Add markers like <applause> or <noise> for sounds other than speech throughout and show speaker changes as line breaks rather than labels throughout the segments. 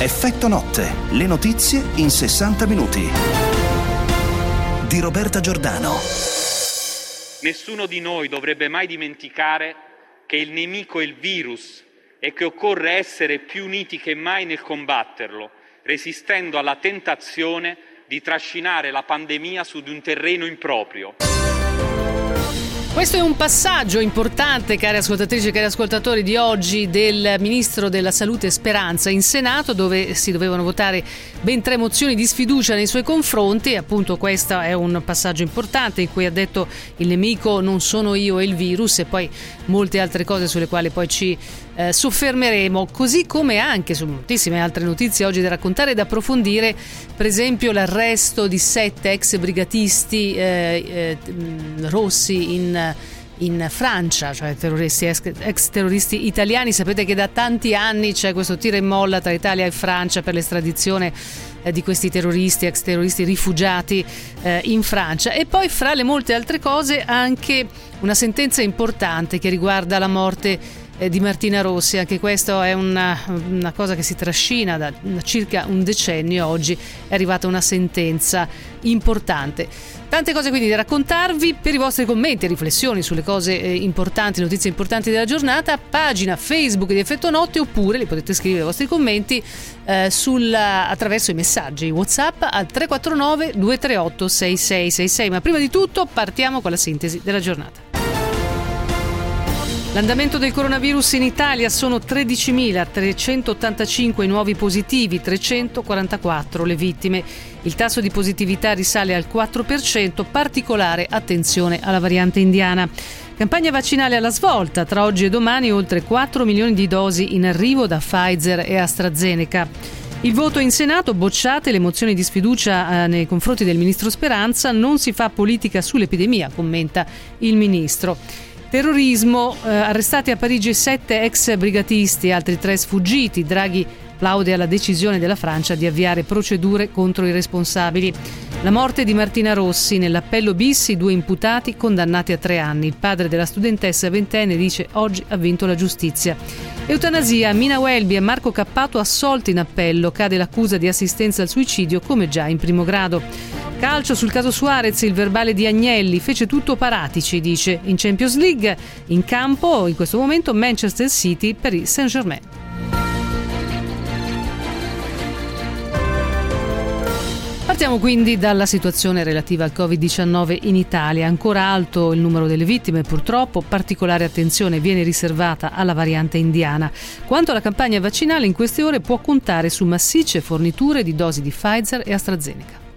Effetto notte, le notizie in 60 minuti. Di Roberta Giordano.
Nessuno di noi dovrebbe mai dimenticare che il nemico è il virus e che occorre essere più uniti che mai nel combatterlo, resistendo alla tentazione di trascinare la pandemia su di un terreno improprio.
Questo è un passaggio importante, cari ascoltatrici e cari ascoltatori, di oggi del Ministro della Salute Speranza in Senato, dove si dovevano votare ben tre mozioni di sfiducia nei suoi confronti. Appunto, questo è un passaggio importante in cui ha detto il nemico non sono io e il virus, e poi molte altre cose sulle quali poi ci eh, soffermeremo, così come anche su moltissime altre notizie oggi da raccontare e da approfondire, per esempio l'arresto di sette ex brigatisti eh, eh, rossi in in Francia, cioè terroristi, ex terroristi italiani. Sapete che da tanti anni c'è questo tiro e molla tra Italia e Francia per l'estradizione eh, di questi terroristi, ex terroristi rifugiati eh, in Francia. E poi, fra le molte altre cose, anche una sentenza importante che riguarda la morte di Martina Rossi, anche questa è una, una, cosa che si trascina da circa un decennio, oggi è arrivata una sentenza importante. Tante cose quindi da raccontarvi per i vostri commenti e riflessioni sulle cose eh, importanti, notizie importanti della giornata, pagina Facebook di Effetto Notte oppure li potete scrivere i vostri commenti eh, sulla, attraverso i messaggi WhatsApp al 349 238 6666. Ma prima di tutto partiamo con la sintesi della giornata. L'andamento del coronavirus in Italia sono 13.385 nuovi positivi, 344 le vittime. Il tasso di positività risale al 4%, particolare attenzione alla variante indiana. Campagna vaccinale alla svolta, tra oggi e domani oltre 4 milioni di dosi in arrivo da Pfizer e AstraZeneca. Il voto in Senato, bocciate le mozioni di sfiducia eh, nei confronti del ministro Speranza, non si fa politica sull'epidemia, commenta il ministro. Terrorismo, eh, arrestati a Parigi sette ex brigatisti, altri tre sfuggiti. Draghi plaude alla decisione della Francia di avviare procedure contro i responsabili. La morte di Martina Rossi, nell'appello bis i due imputati condannati a tre anni. Il padre della studentessa ventenne dice oggi ha vinto la giustizia. Eutanasia, Mina Welby e Marco Cappato assolti in appello, cade l'accusa di assistenza al suicidio come già in primo grado. Calcio sul caso Suarez, il verbale di Agnelli fece tutto Paratici, dice. In Champions League, in campo, in questo momento Manchester City per il Saint-Germain. Partiamo quindi dalla situazione relativa al Covid-19 in Italia. Ancora alto il numero delle vittime, purtroppo particolare attenzione viene riservata alla variante indiana. Quanto alla campagna vaccinale, in queste ore può contare su massicce forniture di dosi di Pfizer e AstraZeneca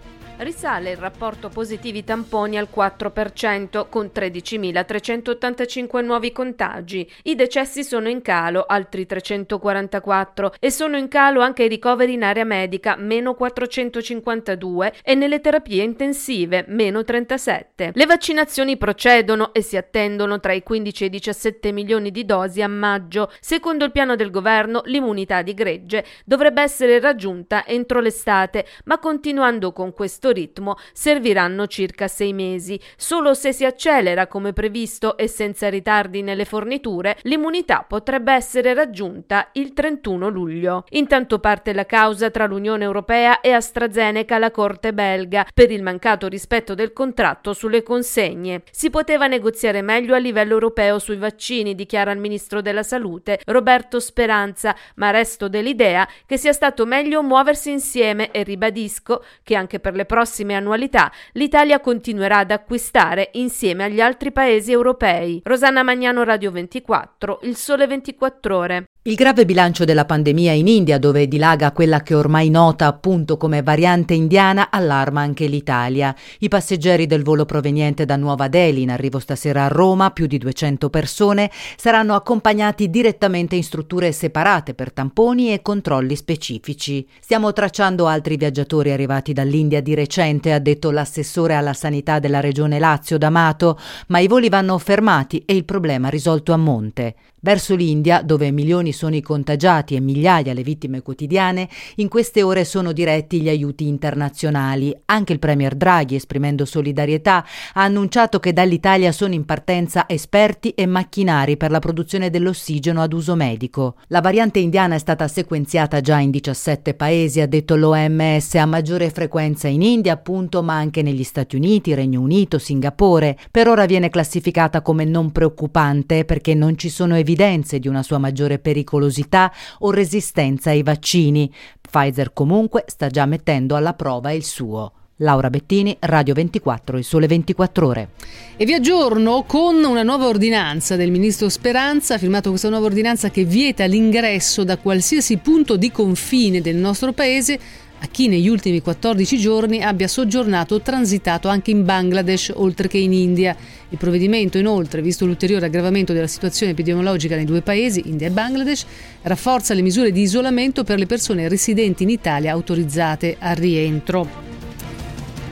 risale il rapporto positivi tamponi al 4%, con 13.385 nuovi contagi. I decessi sono in calo, altri 344, e sono in calo anche i ricoveri in area medica, meno 452, e nelle terapie intensive, meno 37. Le vaccinazioni procedono e si attendono tra i 15 e i 17 milioni di dosi a maggio. Secondo il piano del governo, l'immunità di gregge dovrebbe essere raggiunta entro l'estate, ma continuando con questo ritmo serviranno circa sei mesi. Solo se si accelera come previsto e senza ritardi nelle forniture, l'immunità potrebbe essere raggiunta il 31 luglio. Intanto parte la causa tra l'Unione Europea e AstraZeneca alla Corte belga per il mancato rispetto del contratto sulle consegne. Si poteva negoziare meglio a livello europeo sui vaccini, dichiara il ministro della Salute Roberto Speranza, ma resto dell'idea che sia stato meglio muoversi insieme e ribadisco che anche per le prossime prossime annualità l'Italia continuerà ad acquistare insieme agli altri paesi europei. Rosanna Magnano Radio 24, Il Sole 24 Ore.
Il grave bilancio della pandemia in India, dove dilaga quella che ormai nota appunto come variante indiana, allarma anche l'Italia. I passeggeri del volo proveniente da Nuova Delhi, in arrivo stasera a Roma, più di 200 persone, saranno accompagnati direttamente in strutture separate per tamponi e controlli specifici. Stiamo tracciando altri viaggiatori arrivati dall'India di recente, ha detto l'assessore alla sanità della regione Lazio D'Amato, ma i voli vanno fermati e il problema risolto a monte. Verso l'India, dove milioni milioni sono i contagiati e migliaia le vittime quotidiane, in queste ore sono diretti gli aiuti internazionali. Anche il Premier Draghi, esprimendo solidarietà, ha annunciato che dall'Italia sono in partenza esperti e macchinari per la produzione dell'ossigeno ad uso medico. La variante indiana è stata sequenziata già in 17 paesi, ha detto l'OMS, a maggiore frequenza in India appunto, ma anche negli Stati Uniti, Regno Unito, Singapore. Per ora viene classificata come non preoccupante perché non ci sono evidenze di una sua maggiore pericolosità o resistenza ai vaccini. Pfizer comunque sta già mettendo alla prova il suo. Laura Bettini, Radio 24, il sole 24 ore.
E vi aggiorno con una nuova ordinanza del ministro Speranza, ha firmato questa nuova ordinanza che vieta l'ingresso da qualsiasi punto di confine del nostro paese a chi negli ultimi 14 giorni abbia soggiornato o transitato anche in Bangladesh oltre che in India. Il provvedimento inoltre, visto l'ulteriore aggravamento della situazione epidemiologica nei due paesi, India e Bangladesh, rafforza le misure di isolamento per le persone residenti in Italia autorizzate al rientro.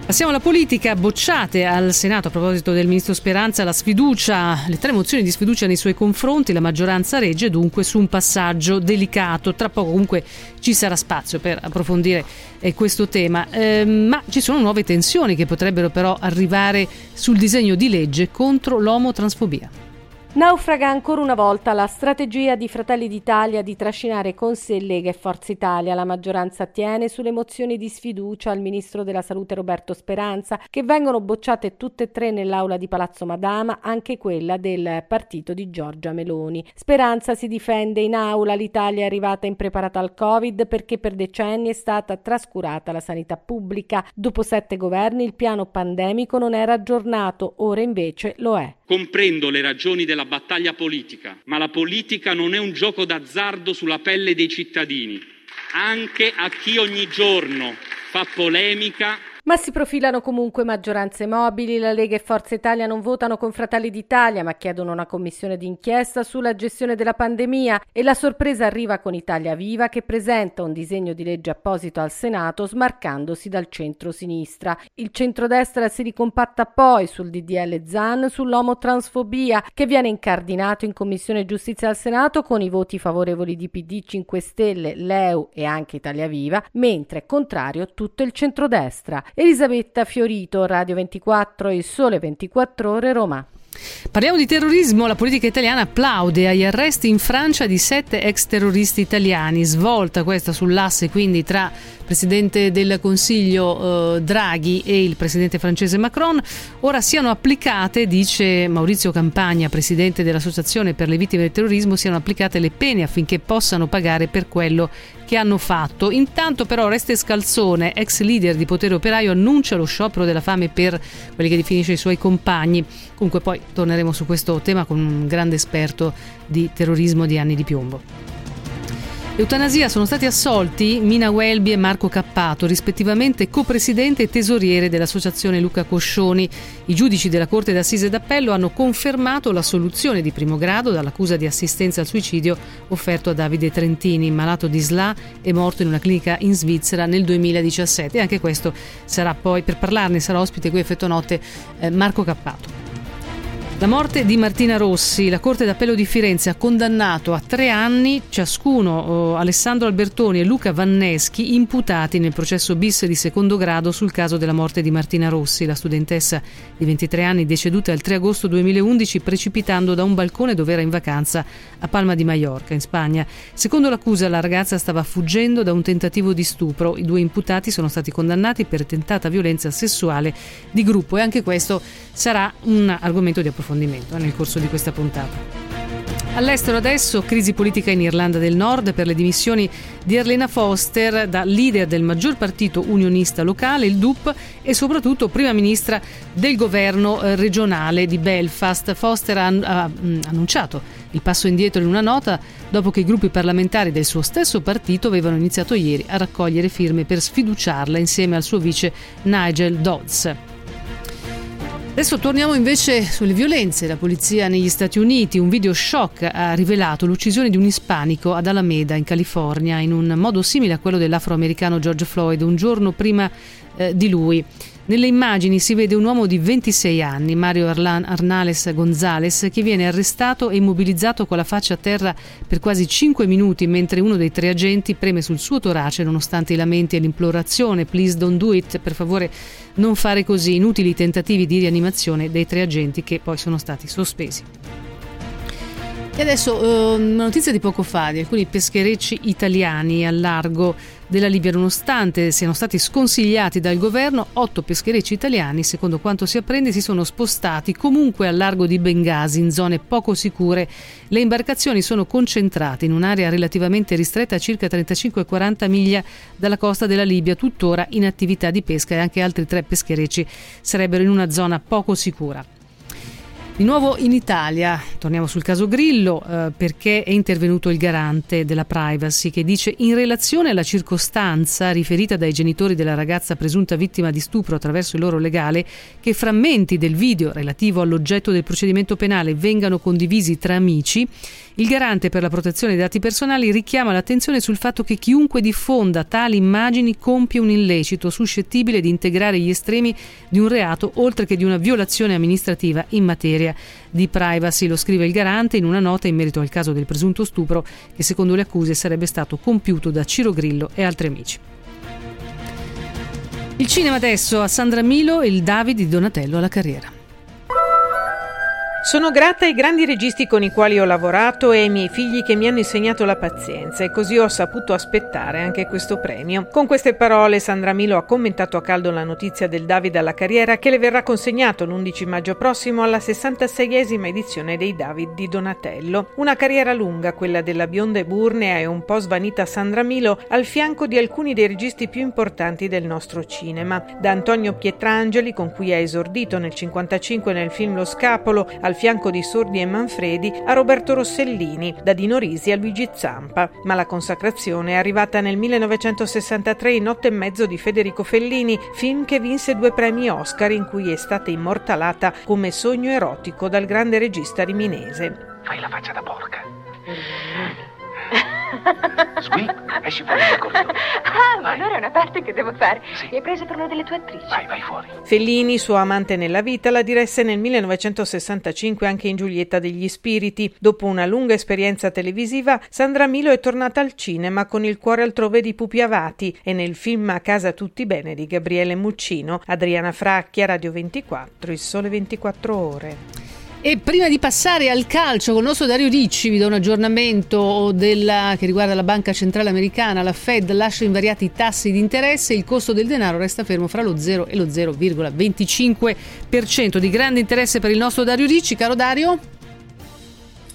Passiamo alla politica, bocciate al Senato a proposito del ministro Speranza la sfiducia, le tre mozioni di sfiducia nei suoi confronti, la maggioranza regge dunque su un passaggio delicato, tra poco comunque ci sarà spazio per approfondire eh, questo tema, eh, ma ci sono nuove tensioni che potrebbero però arrivare sul disegno di legge contro l'omotransfobia.
Naufraga ancora una volta la strategia di Fratelli d'Italia di trascinare con sé Lega e Forza Italia. La maggioranza attiene sulle mozioni di sfiducia al ministro della Salute Roberto Speranza, che vengono bocciate tutte e tre nell'aula di Palazzo Madama, anche quella del partito di Giorgia Meloni. Speranza si difende in aula, l'Italia è arrivata impreparata al Covid perché per decenni è stata trascurata la sanità pubblica. Dopo sette governi il piano pandemico non era aggiornato, ora invece lo è.
Comprendo le ragioni della battaglia politica, ma la politica non è un gioco d'azzardo sulla pelle dei cittadini. Anche a chi ogni giorno fa polemica
ma si profilano comunque maggioranze mobili. La Lega e Forza Italia non votano con Fratelli d'Italia, ma chiedono una commissione d'inchiesta sulla gestione della pandemia e la sorpresa arriva con Italia Viva che presenta un disegno di legge apposito al Senato smarcandosi dal centro-sinistra. Il centrodestra si ricompatta poi sul DDL ZAN sull'omotransfobia che viene incardinato in Commissione Giustizia al Senato con i voti favorevoli di PD 5 Stelle, Leu e anche Italia Viva, mentre contrario tutto il centrodestra. Elisabetta Fiorito, Radio 24 e Sole 24 Ore Roma.
Parliamo di terrorismo, la politica italiana applaude agli arresti in Francia di sette ex terroristi italiani, svolta questa sull'asse quindi tra Presidente del Consiglio eh, Draghi e il Presidente francese Macron, ora siano applicate, dice Maurizio Campagna, Presidente dell'Associazione per le Vittime del Terrorismo, siano applicate le pene affinché possano pagare per quello che hanno fatto. Intanto però Reste Scalzone, ex leader di Potere Operaio, annuncia lo sciopero della fame per quelli che definisce i suoi compagni. Comunque poi torneremo su questo tema con un grande esperto di terrorismo di anni di piombo. Eutanasia sono stati assolti Mina Welby e Marco Cappato, rispettivamente copresidente e tesoriere dell'associazione Luca Coscioni. I giudici della Corte d'Assise d'Appello hanno confermato la soluzione di primo grado dall'accusa di assistenza al suicidio offerto a Davide Trentini, malato di SLA e morto in una clinica in Svizzera nel 2017. E anche questo sarà poi, per parlarne, sarà ospite qui a Fettonotte eh, Marco Cappato. La morte di Martina Rossi, la Corte d'Appello di Firenze ha condannato a tre anni ciascuno oh, Alessandro Albertoni e Luca Vanneschi imputati nel processo bis di secondo grado sul caso della morte di Martina Rossi, la studentessa di 23 anni deceduta il 3 agosto 2011 precipitando da un balcone dove era in vacanza a Palma di Mallorca, in Spagna. Secondo l'accusa la ragazza stava fuggendo da un tentativo di stupro. I due imputati sono stati condannati per tentata violenza sessuale di gruppo e anche questo sarà un argomento di approfondimento approfondimento nel corso di questa puntata. All'estero adesso crisi politica in Irlanda del Nord per le dimissioni di Arlena Foster da leader del maggior partito unionista locale, il DUP, e soprattutto prima ministra del governo eh, regionale di Belfast. Foster ha, mm, annunciato il passo indietro in una nota dopo che i gruppi parlamentari del suo stesso partito avevano iniziato ieri a raccogliere firme per sfiduciarla insieme al suo vice Nigel Dodds. Adesso torniamo invece sulle violenze. La polizia negli Stati Uniti, un video shock ha rivelato l'uccisione di un ispanico ad Alameda in California in un modo simile a quello dell'afroamericano George Floyd un giorno prima eh, di lui. Nelle immagini si vede un uomo di 26 anni, Mario Arlan Arnales Gonzales, che viene arrestato e immobilizzato con la faccia a terra per quasi 5 minuti mentre uno dei tre agenti preme sul suo torace nonostante i lamenti e l'implorazione please don't do it, per favore non fare così, inutili tentativi di rianimazione dei tre agenti che poi sono stati sospesi. E adesso eh, una notizia di poco fa di alcuni pescherecci italiani al largo della Libia, nonostante siano stati sconsigliati dal governo, otto pescherecci italiani, secondo quanto si apprende, si sono spostati comunque al largo di Bengasi, in zone poco sicure. Le imbarcazioni sono concentrate in un'area relativamente ristretta a circa 35-40 miglia dalla costa della Libia, tuttora in attività di pesca e anche altri tre pescherecci sarebbero in una zona poco sicura. Di nuovo in Italia, torniamo sul caso Grillo, eh, perché è intervenuto il garante della privacy che dice in relazione alla circostanza riferita dai genitori della ragazza presunta vittima di stupro attraverso il loro legale che frammenti del video relativo all'oggetto del procedimento penale vengano condivisi tra amici, il garante per la protezione dei dati personali richiama l'attenzione sul fatto che chiunque diffonda tali immagini compie un illecito suscettibile di integrare gli estremi di un reato oltre che di una violazione amministrativa in materia di privacy. Lo scrive il garante in una nota in merito al caso del presunto stupro che secondo le accuse sarebbe stato compiuto da Ciro Grillo e altri amici. Il cinema adesso a Sandra Milo e il David di Donatello alla carriera.
Sono grata ai grandi registi con i quali ho lavorato e ai miei figli che mi hanno insegnato la pazienza e così ho saputo aspettare anche questo premio. Con queste parole Sandra Milo ha commentato a caldo la notizia del David alla carriera che le verrà consegnato l'11 maggio prossimo alla 66esima edizione dei David di Donatello. Una carriera lunga, quella della bionda e burnea e un po' svanita Sandra Milo al fianco di alcuni dei registi più importanti del nostro cinema. Da Antonio Pietrangeli, con cui ha esordito nel 1955 nel film Lo Scapolo, al fianco di Sordi e Manfredi a Roberto Rossellini, da Dino Risi a Luigi Zampa, ma la consacrazione è arrivata nel 1963 in Notte e mezzo di Federico Fellini, film che vinse due premi Oscar in cui è stata immortalata come sogno erotico dal grande regista riminese.
Fai la faccia da porca. Sweet, esci fuori dal corridoio.
Ah, ma allora è una parte che devo fare.
Sì.
Mi hai preso per una delle tue attrici.
Vai, vai fuori.
Fellini, suo amante nella vita, la diresse nel 1965 anche in Giulietta degli Spiriti. Dopo una lunga esperienza televisiva, Sandra Milo è tornata al cinema con il cuore altrove di Pupi Avati e nel film A casa tutti bene di Gabriele Muccino, Adriana Fracchia, Radio 24, Il Sole 24 Ore.
E prima di passare al calcio con il nostro Dario Ricci vi do un aggiornamento della, che riguarda la Banca Centrale Americana. La Fed lascia invariati i tassi di interesse e il costo del denaro resta fermo fra lo 0 e lo 0,25%. Di grande interesse per il nostro Dario Ricci. Caro Dario?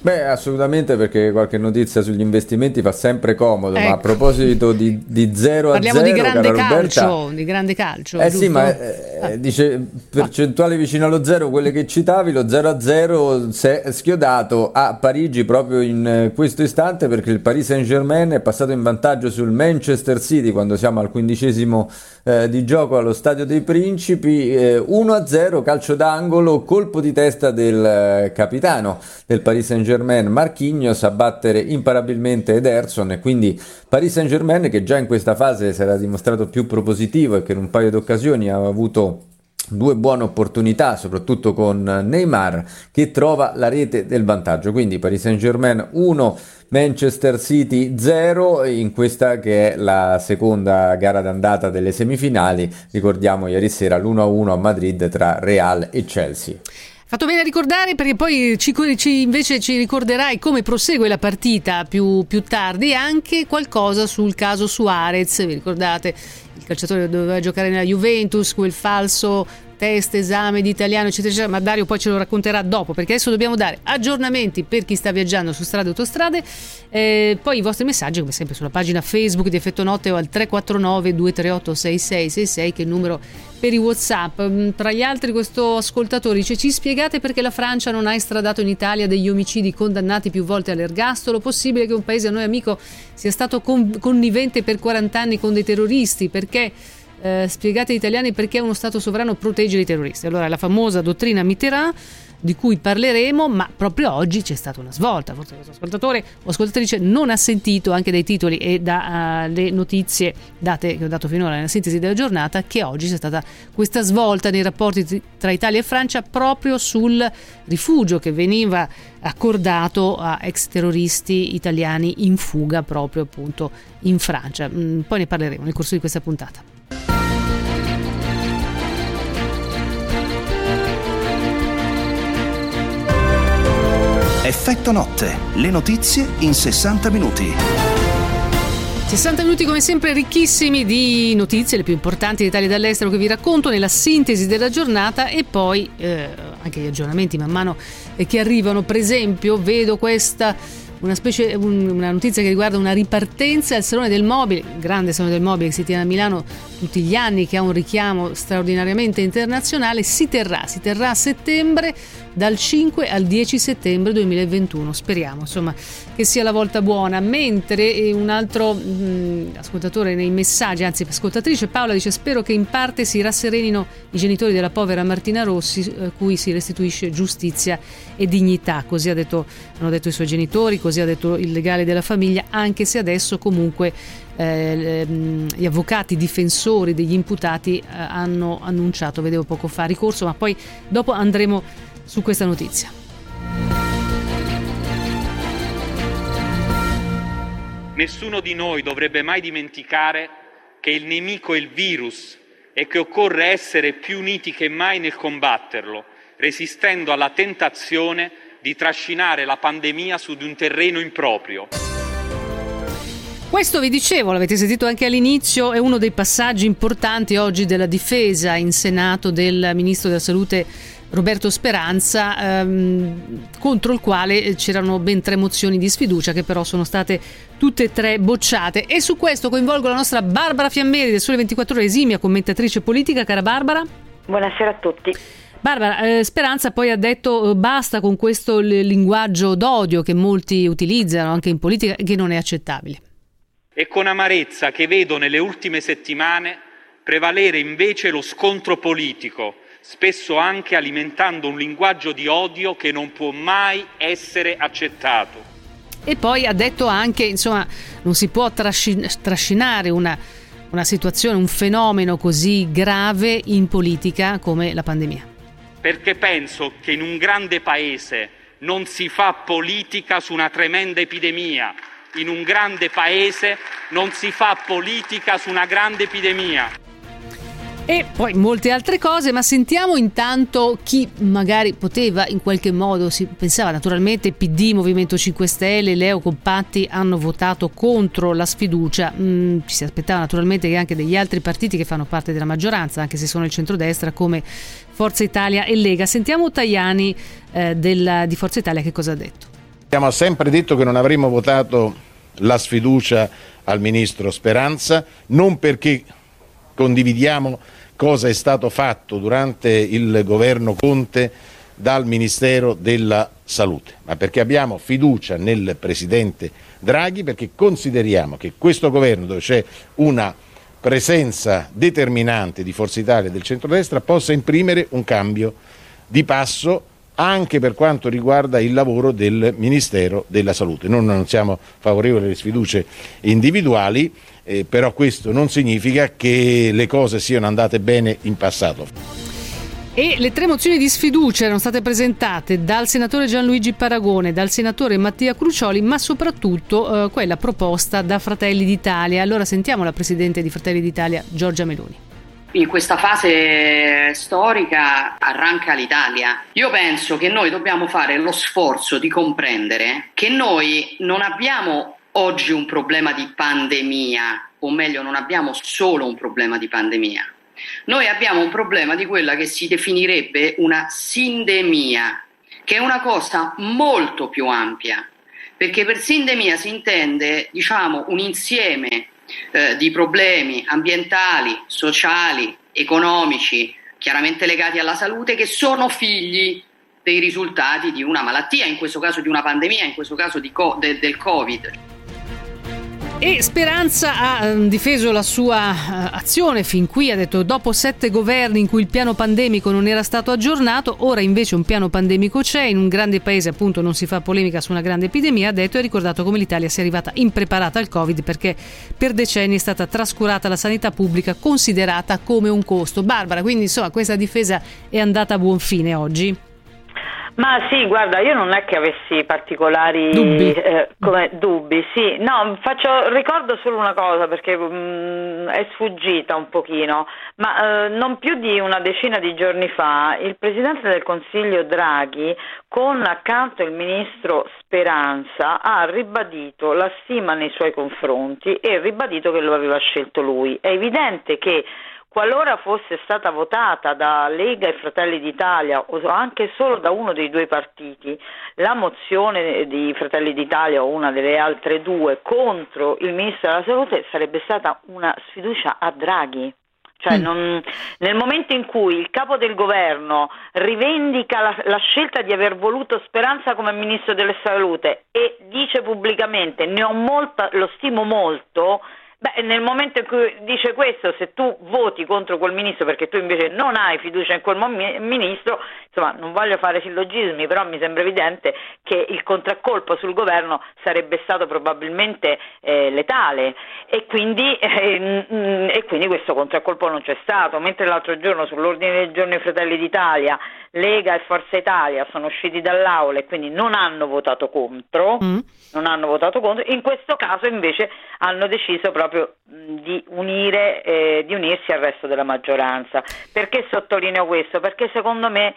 Beh, assolutamente perché qualche notizia sugli investimenti fa sempre comodo, ecco. ma a ecco. proposito di, di 0
Parliamo
a 0
di grande
Roberta,
calcio, di grande calcio.
Eh
giusto?
sì, ma eh, ah. dice percentuale vicino allo 0, quelle che citavi, lo 0 a 0 si è schiodato a Parigi proprio in eh, questo istante perché il Paris Saint-Germain è passato in vantaggio sul Manchester City quando siamo al quindicesimo eh, di gioco allo Stadio dei Principi, eh, 1 a 0, calcio d'angolo, colpo di testa del eh, capitano del Paris Saint-Germain Saint-Germain Marquinhos a battere imparabilmente Ederson e quindi Paris Saint-Germain che già in questa fase si era dimostrato più propositivo e che in un paio di occasioni aveva avuto due buone opportunità, soprattutto con Neymar, che trova la rete del vantaggio. Quindi Paris Saint-Germain 1, Manchester City 0 in questa che è la seconda gara d'andata delle semifinali. Ricordiamo ieri sera l'1-1 a Madrid tra Real e Chelsea.
Fatto bene a ricordare perché poi ci, ci, invece ci ricorderai come prosegue la partita più, più tardi e anche qualcosa sul caso Suarez. Vi ricordate il calciatore doveva giocare nella Juventus, quel falso test, esame di italiano, eccetera, eccetera, ma Dario poi ce lo racconterà dopo, perché adesso dobbiamo dare aggiornamenti per chi sta viaggiando su strade e autostrade, eh, poi i vostri messaggi come sempre sulla pagina Facebook di Effetto Notte o al 349 238 6666 che è il numero per i Whatsapp. Mm, tra gli altri questo ascoltatore dice ci spiegate perché la Francia non ha estradato in Italia degli omicidi condannati più volte all'ergastolo? Possibile che un paese a noi amico sia stato con- connivente per 40 anni con dei terroristi? Perché eh, spiegate agli italiani perché uno Stato sovrano protegge i terroristi. Allora, la famosa dottrina Mitterrand di cui parleremo, ma proprio oggi c'è stata una svolta. Forse questo ascoltatore o ascoltatrice non ha sentito anche dai titoli e dalle uh, notizie date, che ho dato finora nella sintesi della giornata che oggi c'è stata questa svolta nei rapporti tra Italia e Francia proprio sul rifugio che veniva accordato a ex terroristi italiani in fuga proprio appunto in Francia. Mm, poi ne parleremo nel corso di questa puntata.
Effetto notte, le notizie in 60 minuti.
60 minuti come sempre ricchissimi di notizie, le più importanti d'Italia e dall'estero che vi racconto nella sintesi della giornata e poi eh, anche gli aggiornamenti man mano che arrivano. Per esempio vedo questa una, specie, un, una notizia che riguarda una ripartenza al Salone del Mobile, grande Salone del Mobile che si tiene a Milano tutti gli anni, che ha un richiamo straordinariamente internazionale, si terrà, si terrà a settembre dal 5 al 10 settembre 2021. Speriamo insomma che sia la volta buona. Mentre un altro mh, mm, ascoltatore nei messaggi, anzi ascoltatrice Paola dice spero che in parte si rasserenino i genitori della povera Martina Rossi a eh, cui si restituisce giustizia e dignità. Così ha detto, hanno detto i suoi genitori, così ha detto il legale della famiglia, anche se adesso comunque eh, gli avvocati difensori degli imputati eh, hanno annunciato, vedevo poco fa, ricorso, ma poi dopo andremo su questa notizia.
Nessuno di noi dovrebbe mai dimenticare che il nemico è il virus e che occorre essere più uniti che mai nel combatterlo, resistendo alla tentazione di trascinare la pandemia su di un terreno improprio.
Questo vi dicevo, l'avete sentito anche all'inizio, è uno dei passaggi importanti oggi della difesa in Senato del Ministro della Salute Roberto Speranza, ehm, contro il quale c'erano ben tre mozioni di sfiducia che però sono state tutte e tre bocciate. E su questo coinvolgo la nostra Barbara Fiammeri del Sole 24 Ore, esimia commentatrice politica. Cara Barbara.
Buonasera a tutti.
Barbara, eh, Speranza poi ha detto eh, basta con questo linguaggio d'odio che molti utilizzano anche in politica che non è accettabile.
È con amarezza che vedo nelle ultime settimane prevalere invece lo scontro politico spesso anche alimentando un linguaggio di odio che non può mai essere accettato.
E poi ha detto anche, insomma, non si può trascinare una, una situazione, un fenomeno così grave in politica come la pandemia.
Perché penso che in un grande paese non si fa politica su una tremenda epidemia. In un grande paese non si fa politica su una grande epidemia
e poi molte altre cose, ma sentiamo intanto chi magari poteva in qualche modo, si pensava naturalmente PD, Movimento 5 Stelle, Leo Compatti hanno votato contro la sfiducia, mm, ci si aspettava naturalmente che anche degli altri partiti che fanno parte della maggioranza, anche se sono il centrodestra come Forza Italia e Lega. Sentiamo Tajani eh, della, di Forza Italia che cosa ha detto.
Abbiamo sempre detto che non avremmo votato la sfiducia al ministro Speranza, non perché condividiamo cosa è stato fatto durante il governo Conte dal Ministero della Salute, ma perché abbiamo fiducia nel Presidente Draghi, perché consideriamo che questo governo, dove c'è una presenza determinante di Forza Italia e del centrodestra, possa imprimere un cambio di passo anche per quanto riguarda il lavoro del Ministero della Salute. Noi non siamo favorevoli alle sfiducie individuali, eh, però questo non significa che le cose siano andate bene in passato.
E le tre mozioni di sfiducia erano state presentate dal senatore Gianluigi Paragone, dal senatore Mattia Crucioli, ma soprattutto eh, quella proposta da Fratelli d'Italia. Allora sentiamo la presidente di Fratelli d'Italia, Giorgia Meloni
in questa fase storica arranca l'Italia. Io penso che noi dobbiamo fare lo sforzo di comprendere che noi non abbiamo oggi un problema di pandemia, o meglio non abbiamo solo un problema di pandemia. Noi abbiamo un problema di quella che si definirebbe una sindemia, che è una cosa molto più ampia, perché per sindemia si intende, diciamo, un insieme eh, di problemi ambientali, sociali, economici, chiaramente legati alla salute, che sono figli dei risultati di una malattia, in questo caso di una pandemia, in questo caso co- de- del Covid.
E Speranza ha ehm, difeso la sua eh, azione fin qui, ha detto dopo sette governi in cui il piano pandemico non era stato aggiornato, ora invece un piano pandemico c'è, in un grande paese appunto non si fa polemica su una grande epidemia, ha detto e ha ricordato come l'Italia sia arrivata impreparata al Covid perché per decenni è stata trascurata la sanità pubblica considerata come un costo. Barbara, quindi insomma questa difesa è andata a buon fine oggi?
Ma sì, guarda, io non è che avessi particolari
dubbi,
eh, come, dubbi sì, no, faccio, ricordo solo una cosa perché mh, mm, è sfuggita un pochino, ma eh, non più di una decina di giorni fa il Presidente del Consiglio Draghi con accanto il Ministro Speranza ha ribadito la stima nei suoi confronti e ribadito che lo aveva scelto lui. È evidente che qualora fosse stata votata da Lega e Fratelli d'Italia o anche solo da uno dei due partiti la mozione di Fratelli d'Italia o una delle altre due contro il Ministro della Salute sarebbe stata una sfiducia a Draghi. Cioè mm. non, nel momento in cui il capo del governo rivendica la, la, scelta di aver voluto Speranza come ministro della salute e dice pubblicamente ne ho molta, lo stimo molto, Beh, nel momento in cui dice questo, se tu voti contro quel ministro perché tu invece non hai fiducia in quel ministro, insomma, non voglio fare sillogismi, però mi sembra evidente che il contraccolpo sul governo sarebbe stato probabilmente eh, letale. E quindi, <laughs> eh, e quindi questo contraccolpo non c'è stato, mentre l'altro giorno sull'ordine del giorno i Fratelli d'Italia Lega e Forza Italia sono usciti dall'aula e quindi non hanno votato contro, mm. non hanno votato contro, in questo caso invece hanno deciso proprio di, unire, eh, di unirsi al resto della maggioranza. Perché sottolineo questo? Perché secondo me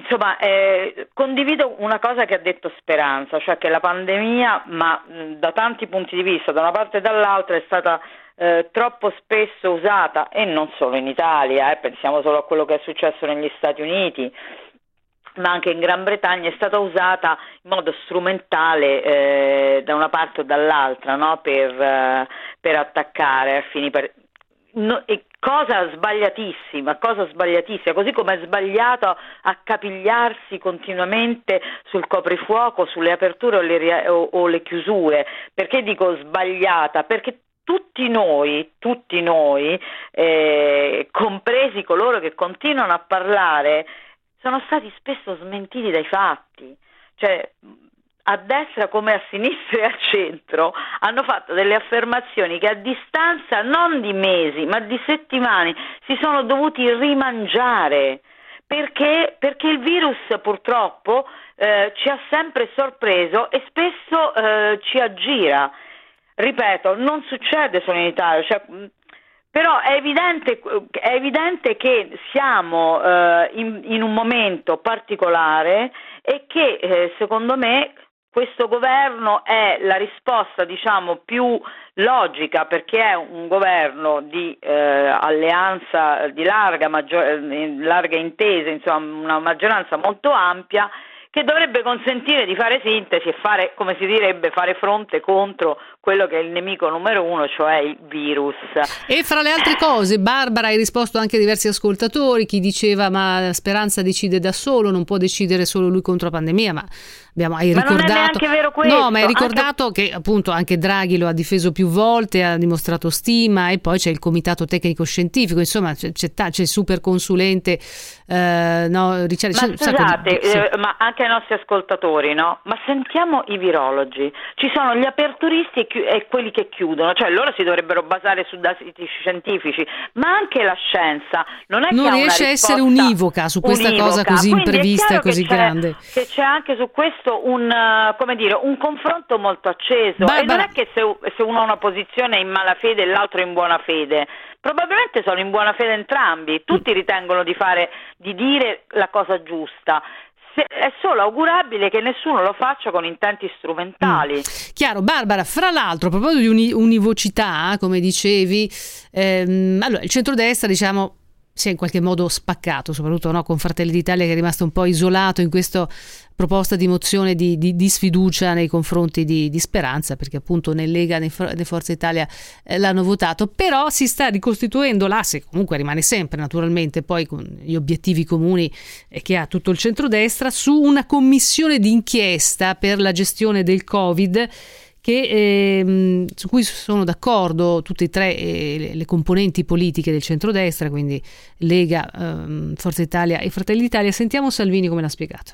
Insomma, eh, condivido una cosa che ha detto Speranza, cioè che la pandemia, ma mh, da tanti punti di vista, da una parte e dall'altra, è stata eh, troppo spesso usata, e non solo in Italia, eh, pensiamo solo a quello che è successo negli Stati Uniti, ma anche in Gran Bretagna è stata usata in modo strumentale eh, da una parte o dall'altra no? per, eh, per, attaccare a fini per, No, cosa sbagliatissima, cosa sbagliatissima, così come è sbagliato accapigliarsi continuamente sul coprifuoco, sulle aperture o le, o, o le chiusure. Perché dico sbagliata? Perché tutti noi, tutti noi eh, compresi coloro che continuano a parlare, sono stati spesso smentiti dai fatti. Cioè, a destra come a sinistra e a centro hanno fatto delle affermazioni che a distanza non di mesi ma di settimane si sono dovuti rimangiare perché, perché il virus purtroppo eh, ci ha sempre sorpreso e spesso eh, ci aggira. Ripeto, non succede solo in Italia, cioè, però è evidente, è evidente, che siamo eh, in, in, un momento particolare e che eh, secondo me questo governo è la risposta diciamo, più logica perché è un governo di eh, alleanza di larga, maggior- larga intesa, insomma una maggioranza molto ampia che dovrebbe consentire di fare sintesi e fare, come si direbbe, fare fronte contro quello che è il nemico numero uno, cioè il virus.
E fra le altre cose, Barbara, hai risposto anche a diversi ascoltatori, chi diceva ma Speranza decide da solo, non può decidere solo lui contro la pandemia, ma abbiamo, hai
ma
ricordato...
questo.
No, ma hai ricordato anche... che appunto anche Draghi lo ha difeso più volte, ha dimostrato stima e poi c'è il comitato tecnico scientifico, insomma c'è, c'è, c'è il super consulente eh, no,
Ricciardi, ma scusate, di... sì. eh, ma anche ai nostri ascoltatori, no? Ma sentiamo i virologi, ci sono gli aperturisti e chi- e quelli che chiudono, cioè loro si dovrebbero basare su dati scientifici, ma anche la scienza non
non riesce
a
essere univoca su questa
univoca.
cosa così
Quindi
imprevista e così grande.
Che c'è anche su questo un, uh, dire, un confronto molto acceso. Barbara... e non è che se, se uno ha una posizione in malafede e l'altro in buona fede, probabilmente sono in buona fede entrambi, tutti ritengono di, fare, di dire la cosa giusta. È solo augurabile che nessuno lo faccia con intenti strumentali. Mm.
Chiaro, Barbara, fra l'altro, a proposito di uni- univocità, come dicevi, ehm, allora il centrodestra, diciamo, si è in qualche modo spaccato, soprattutto no, con Fratelli d'Italia che è rimasto un po' isolato in questa proposta di mozione di, di, di sfiducia nei confronti di, di, Speranza, perché appunto né Lega né, né Forza Italia eh, l'hanno votato, però si sta ricostituendo l'asse, comunque rimane sempre naturalmente poi con gli obiettivi comuni eh, che ha tutto il centrodestra, su una commissione d'inchiesta per la gestione del Covid che, ehm, su cui sono d'accordo tutte e tre eh, le, componenti politiche del centrodestra, quindi Lega, ehm, Forza Italia e Fratelli d'Italia. Sentiamo Salvini come l'ha spiegato.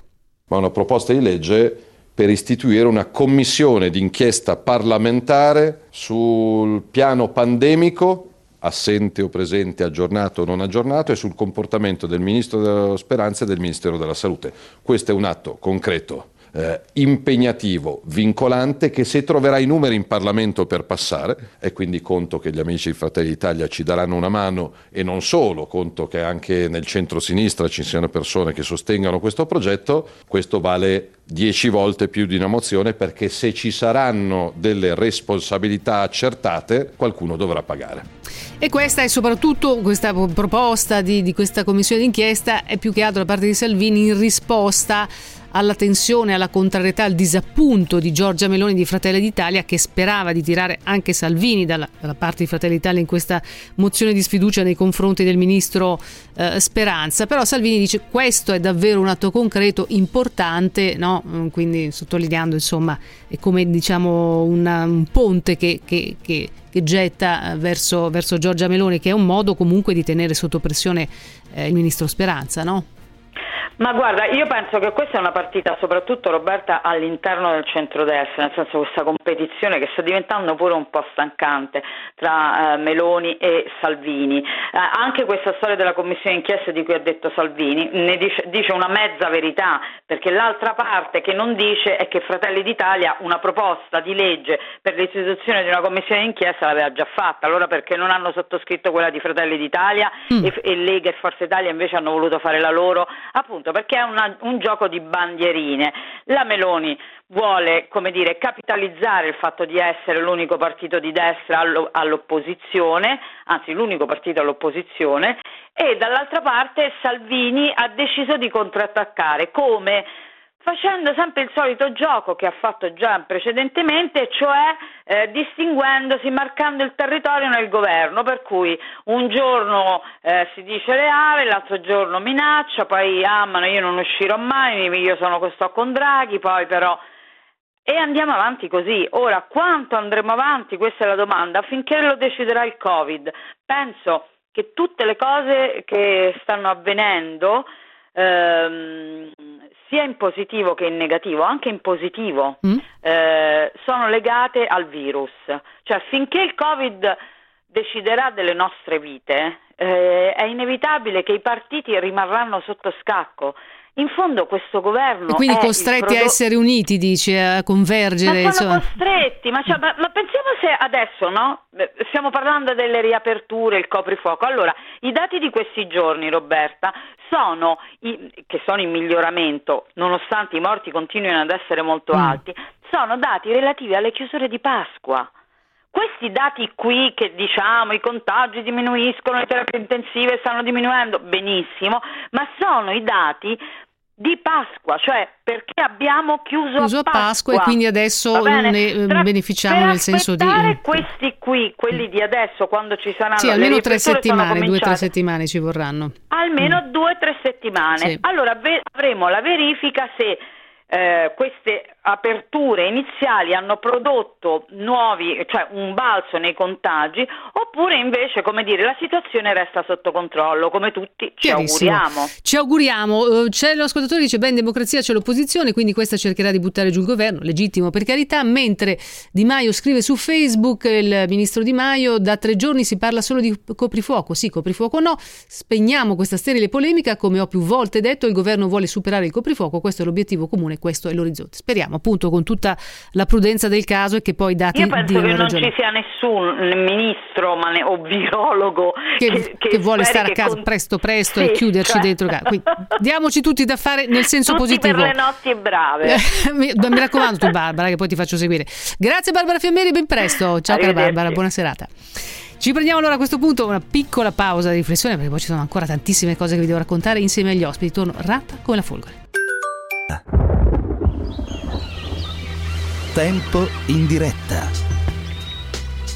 Ma una proposta di legge per istituire una commissione d'inchiesta parlamentare sul piano pandemico assente o presente, aggiornato o non aggiornato, e sul comportamento del Ministro della Speranza e del Ministero della Salute. Questo è un atto concreto eh, impegnativo, vincolante, che se troverà i numeri in Parlamento per passare, e quindi conto che gli amici di Fratelli d'Italia ci daranno una mano e non solo, conto che anche nel centro-sinistra ci siano persone che sostengano questo progetto, questo vale dieci volte più di una mozione perché se ci saranno delle responsabilità accertate qualcuno dovrà pagare.
E questa è soprattutto questa proposta di, di questa commissione d'inchiesta è più che altro da parte di Salvini in risposta alla tensione, alla contrarietà, al disappunto di Giorgia Meloni di Fratelli d'Italia che sperava di tirare anche Salvini dalla, dalla parte di Fratelli d'Italia in questa mozione di sfiducia nei confronti del ministro eh, Speranza. Però Salvini dice questo è davvero un atto concreto importante, no? Mm, quindi sottolineando insomma è come diciamo una, un ponte che, che, che, che getta eh, verso, verso, Giorgia Meloni che è un modo comunque di tenere sotto pressione eh, il ministro Speranza, no?
Ma guarda, io penso che questa è una partita soprattutto Roberta all'interno del centrodestra, nel senso questa competizione che sta diventando pure un po' stancante tra eh, Meloni e Salvini. Eh, anche questa storia della commissione inchiesta di cui ha detto Salvini ne dice, dice, una mezza verità, perché l'altra parte che non dice è che Fratelli d'Italia una proposta di legge per l'istituzione di una commissione inchiesta l'aveva già fatta, allora perché non hanno sottoscritto quella di Fratelli d'Italia mm. e, e Lega e Forza Italia invece hanno voluto fare la loro? Appunto appunto perché è una, un gioco di bandierine. La Meloni vuole come dire, capitalizzare il fatto di essere l'unico partito di destra allo, all'opposizione, anzi l'unico partito all'opposizione, e dall'altra parte Salvini ha deciso di contrattaccare come facendo sempre il solito gioco che ha fatto già precedentemente, cioè eh, distinguendosi, marcando il territorio nel governo, per cui un giorno eh, si dice reale, l'altro giorno minaccia, poi amano io non uscirò mai, io sono sto con Draghi, poi però... E andiamo avanti così. Ora, quanto andremo avanti? Questa è la domanda. Finché lo deciderà il Covid. Penso che tutte le cose che stanno avvenendo ehm, sia in positivo che in negativo, anche in positivo, mm. eh, sono legate al virus. Cioè finché il Covid deciderà delle nostre vite, eh, è inevitabile che i partiti rimarranno sotto scacco in fondo questo governo.
E quindi costretti prodotto... a essere uniti, dice, a convergere.
Ma sono insomma. costretti, ma, cioè, ma, ma, pensiamo se adesso, no? Stiamo parlando delle riaperture, il coprifuoco. Allora, i dati di questi giorni, Roberta, sono i, che sono in miglioramento, nonostante i morti continuino ad essere molto mm. alti, sono dati relativi alle chiusure di Pasqua. Questi dati qui che diciamo i contagi diminuiscono, le terapie intensive stanno diminuendo, benissimo, ma sono i dati di Pasqua, cioè perché abbiamo chiuso,
chiuso a Pasqua, Pasqua e quindi adesso ne eh, Tra, beneficiamo nel senso di
questi qui, quelli di adesso quando ci saranno
Sì, almeno tre settimane, due o tre settimane ci vorranno.
Almeno mm. due o tre settimane. Sì. Allora ve- avremo la verifica se eh, queste aperture iniziali hanno prodotto nuovi, cioè un balzo nei contagi, oppure invece, come dire, la situazione resta sotto controllo, come tutti ci auguriamo.
Ci auguriamo. Eh, c'è l'ascoltatore che dice: Beh, in democrazia c'è l'opposizione, quindi questa cercherà di buttare giù il governo, legittimo per carità. Mentre Di Maio scrive su Facebook, il ministro Di Maio, da tre giorni si parla solo di coprifuoco. Sì, coprifuoco no. Spegniamo questa sterile polemica. Come ho più volte detto, il governo vuole superare il coprifuoco. Questo è l'obiettivo comune, questo è l'orizzonte. Speriamo appunto con tutta la prudenza del caso e che poi dati
Io penso che non
ragione.
ci sia nessun ministro ma ne, o virologo
che, che, che, che vuole stare a casa con... presto presto sì, e chiuderci cioè... dentro casa. Quindi, diamoci tutti da fare nel senso
tutti
positivo.
per le notti brave. <laughs>
mi, mi, raccomando tu Barbara che poi ti faccio seguire. Grazie Barbara Fiammeri, ben presto. Ciao cara Barbara, buona serata. Ci prendiamo allora a questo punto una piccola pausa di riflessione perché poi ci sono ancora tantissime cose che vi devo raccontare insieme agli ospiti. Torno ratta come la folgore.
Tempo in diretta.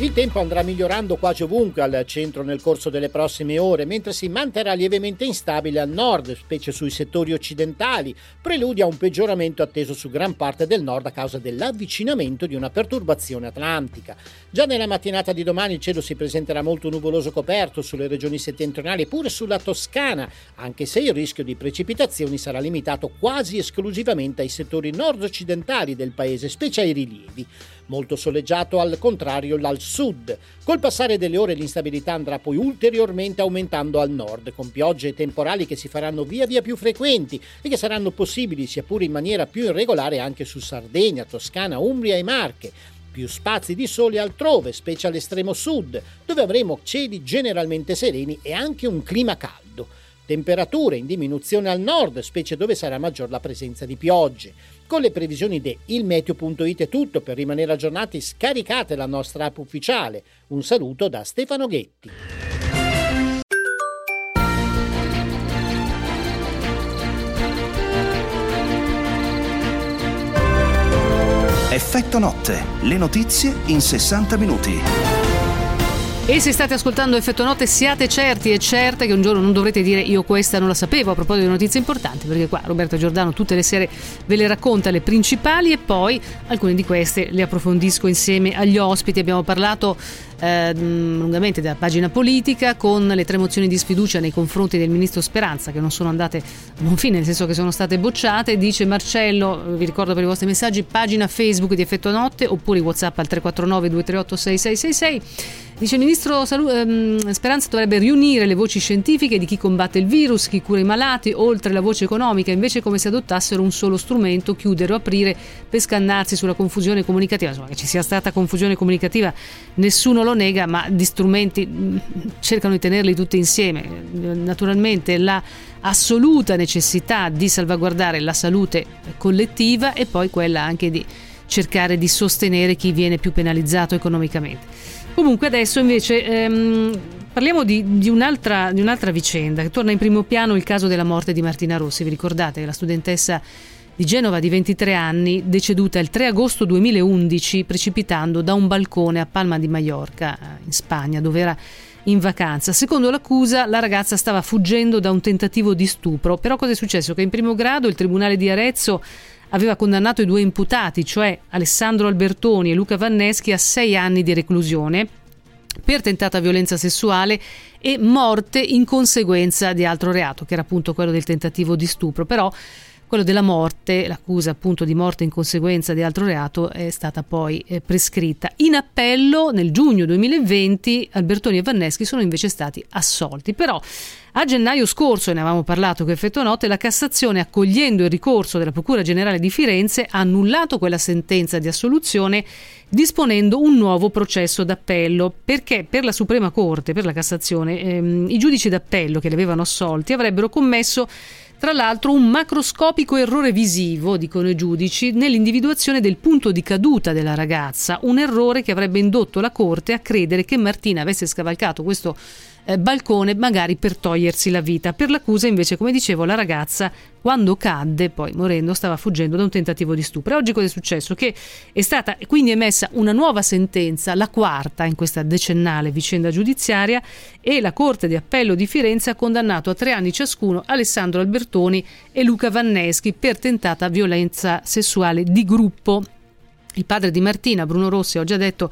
Il tempo andrà migliorando quasi ovunque al centro nel corso delle prossime ore, mentre si manterrà lievemente instabile al nord, specie sui settori occidentali, preludia a un peggioramento atteso su gran parte del nord a causa dell'avvicinamento di una perturbazione atlantica. Già nella mattinata di domani il cielo si presenterà molto nuvoloso coperto sulle regioni settentrionali e pure sulla Toscana, anche se il rischio di precipitazioni sarà limitato quasi esclusivamente ai settori nord-occidentali del paese, specie ai rilievi molto soleggiato al contrario al sud. Col passare delle ore l'instabilità andrà poi ulteriormente aumentando al nord, con piogge e temporali che si faranno via via più frequenti e che saranno possibili, sia pure in maniera più irregolare, anche su Sardegna, Toscana, Umbria e Marche più spazi di sole altrove, specie all'estremo sud, dove avremo cieli generalmente sereni e anche un clima caldo. Temperature in diminuzione al nord, specie dove sarà maggior la presenza di piogge. Con le previsioni di ilmeteo.it è tutto, per rimanere aggiornati scaricate la nostra app ufficiale. Un saluto da Stefano Ghetti.
Effetto notte, le notizie in 60 minuti.
E se state ascoltando Effetto Notte siate certi e certe che un giorno non dovrete dire io questa non la sapevo a proposito di notizie importanti perché qua Roberto Giordano tutte le sere ve le racconta le principali e poi alcune di queste le approfondisco insieme agli ospiti. Abbiamo parlato eh, lungamente della pagina politica con le tre mozioni di sfiducia nei confronti del ministro Speranza che non sono andate a buon fine, nel senso che sono state bocciate. Dice Marcello, vi ricordo per i vostri messaggi, pagina Facebook di Effetto Notte oppure WhatsApp al 349 238 6666. Dice il ministro Salu- ehm, Speranza dovrebbe riunire le voci scientifiche di chi combatte il virus, chi cura i malati, oltre la voce economica, invece come se adottassero un solo strumento, chiudere o aprire per scannarsi sulla confusione comunicativa. Insomma, che ci sia stata confusione comunicativa nessuno lo nega, ma di strumenti mm, cercano di tenerli tutti insieme. Naturalmente la assoluta necessità di salvaguardare la salute collettiva e poi quella anche di cercare di sostenere chi viene più penalizzato economicamente. Comunque adesso invece ehm, parliamo di, di, un'altra, di, un'altra, vicenda, che torna in primo piano il caso della morte di Martina Rossi. Vi ricordate la studentessa di Genova di 23 anni, deceduta il 3 agosto 2011 precipitando da un balcone a Palma di Mallorca, in Spagna, dove era in vacanza. Secondo l'accusa, la ragazza stava fuggendo da un tentativo di stupro. Però cosa è successo? Che in primo grado il Tribunale di Arezzo aveva condannato i due imputati, cioè Alessandro Albertoni e Luca Vanneschi, a sei anni di reclusione per tentata violenza sessuale e morte in conseguenza di altro reato, che era appunto quello del tentativo di stupro. Però quello della morte, l'accusa appunto di morte in conseguenza di altro reato è stata poi eh, prescritta. In appello nel giugno 2020 Albertoni e Vanneschi sono invece stati assolti. Però a gennaio scorso, ne avevamo parlato che effetto note, la Cassazione, accogliendo il ricorso della Procura Generale di Firenze, ha annullato quella sentenza di assoluzione disponendo un nuovo processo d'appello, perché per la Suprema Corte, per la Cassazione, ehm, i giudici d'appello che li avevano assolti avrebbero commesso tra l'altro un macroscopico errore visivo, dicono i giudici, nell'individuazione del punto di caduta della ragazza, un errore che avrebbe indotto la Corte a credere che Martina avesse scavalcato questo eh, balcone magari per togliersi la vita. Per l'accusa invece, come dicevo, la ragazza quando cadde, poi morendo, stava fuggendo da un tentativo di stupro. E oggi cosa è successo? Che è stata quindi emessa una nuova sentenza, la quarta in questa decennale vicenda giudiziaria, e la Corte di Appello di Firenze ha condannato a tre anni ciascuno Alessandro Albertoni e Luca Vanneschi per tentata violenza sessuale di gruppo. Il padre di Martina, Bruno Rossi, ho già detto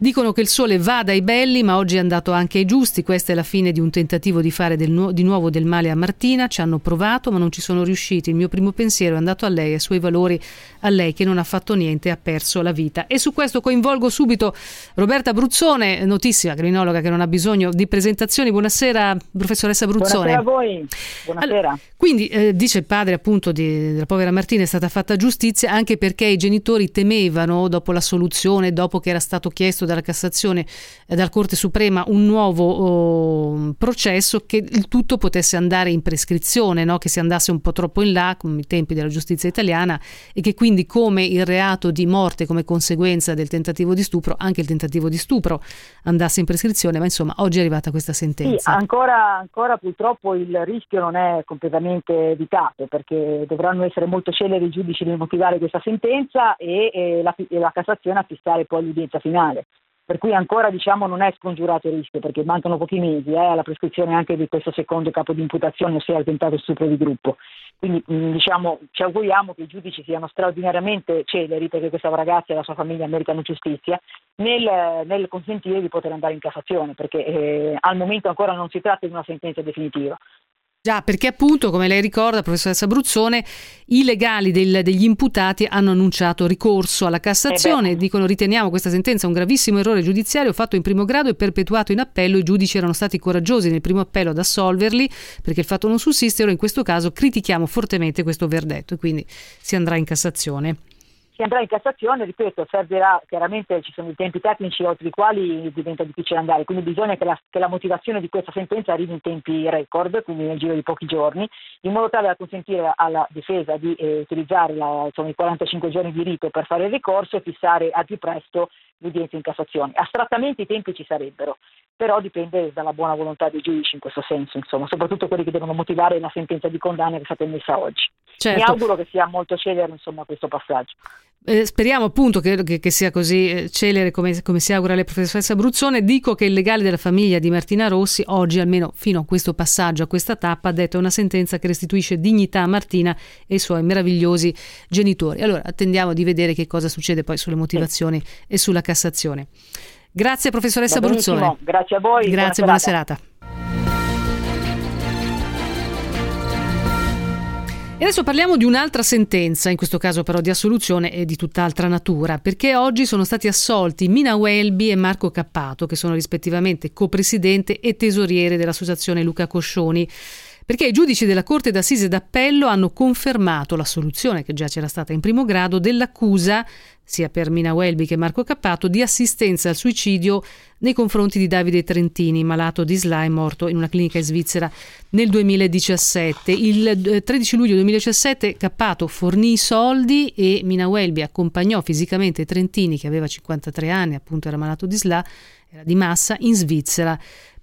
Dicono che il sole va dai belli, ma oggi è andato anche ai giusti. Questa è la fine di un tentativo di fare nu- di nuovo del male a Martina. Ci hanno provato, ma non ci sono riusciti. Il mio primo pensiero è andato a lei, ai suoi valori, a lei che non ha fatto niente e ha perso la vita. E su questo coinvolgo subito Roberta Bruzzone, notissima criminologa che non ha bisogno di presentazioni. Buonasera, professoressa Bruzzone.
Buonasera a voi. Buonasera.
Allora, quindi eh, dice il padre appunto di, della povera Martina è stata fatta giustizia anche perché i genitori temevano dopo la soluzione, dopo che era stato chiesto dalla Cassazione e dalla Corte Suprema un nuovo oh, processo che il tutto potesse andare in prescrizione, no? che si andasse un po' troppo in là come i tempi della giustizia italiana e che quindi come il reato di morte come conseguenza del tentativo di stupro, anche il tentativo di stupro andasse in prescrizione, ma insomma oggi è arrivata questa sentenza.
Sì, ancora, ancora purtroppo il rischio non è completamente evitato perché dovranno essere molto celeri i giudici nel motivare questa sentenza e, e, la, e la Cassazione a fissare poi l'udienza finale per cui ancora diciamo, non è scongiurato il rischio perché mancano pochi mesi eh, alla prescrizione anche di questo secondo capo di imputazione, ossia il tentato stupro di gruppo. Quindi mm, diciamo, ci auguriamo che i giudici siano straordinariamente celeri perché questa ragazza e la sua famiglia meritano giustizia nel, nel consentire di poter andare in Cassazione perché eh, al momento ancora non si tratta di una sentenza definitiva.
Già, perché appunto, come lei ricorda, professoressa Bruzzone, i legali del, degli imputati hanno annunciato ricorso alla Cassazione, eh dicono riteniamo questa sentenza un gravissimo errore giudiziario fatto in primo grado e perpetuato in appello, i giudici erano stati coraggiosi nel primo appello ad assolverli perché il fatto non sussiste, ora in questo caso critichiamo fortemente questo verdetto e quindi si andrà in Cassazione
si andrà in Cassazione, ripeto, servirà, chiaramente ci sono i tempi tecnici oltre i quali diventa difficile andare, quindi bisogna che la, che la, motivazione di questa sentenza arrivi in tempi record, quindi nel giro di pochi giorni, in modo tale da consentire alla difesa di eh, utilizzare la, insomma, i 45 giorni di rito per fare il ricorso e fissare al più presto l'udienza in Cassazione. Astrattamente i tempi ci sarebbero, però dipende dalla buona volontà dei giudici in questo senso, insomma, soprattutto quelli che devono motivare la sentenza di condanna che è stata emessa oggi. Certo. Mi auguro che sia molto celere insomma, questo passaggio.
Eh, speriamo appunto che, che, che, sia così eh, celere come, come, si augura la professoressa Bruzzone. Dico che il legale della famiglia di Martina Rossi oggi, almeno fino a questo passaggio, a questa tappa, ha detto una sentenza che restituisce dignità a Martina e ai suoi meravigliosi genitori. Allora attendiamo di vedere che cosa succede poi sulle motivazioni sì. e sulla Cassazione. Grazie professoressa Bruzzone.
Grazie a voi.
Grazie, buona serata. Buona serata. E adesso parliamo di un'altra sentenza, in questo caso però di assoluzione e di tutt'altra natura, perché oggi sono stati assolti Mina Welby e Marco Cappato, che sono rispettivamente copresidente e tesoriere dell'associazione Luca Coscioni perché i giudici della Corte d'Assise d'Appello hanno confermato la soluzione che già c'era stata in primo grado dell'accusa sia per Mina Welby che Marco Cappato, di assistenza al suicidio nei confronti di Davide Trentini, malato di SLA morto in una clinica in Svizzera nel 2017. Il 13 luglio 2017 Cappato fornì i soldi e Mina Welby accompagnò fisicamente Trentini, che aveva 53 anni, appunto era malato di SLA, era di massa, in Svizzera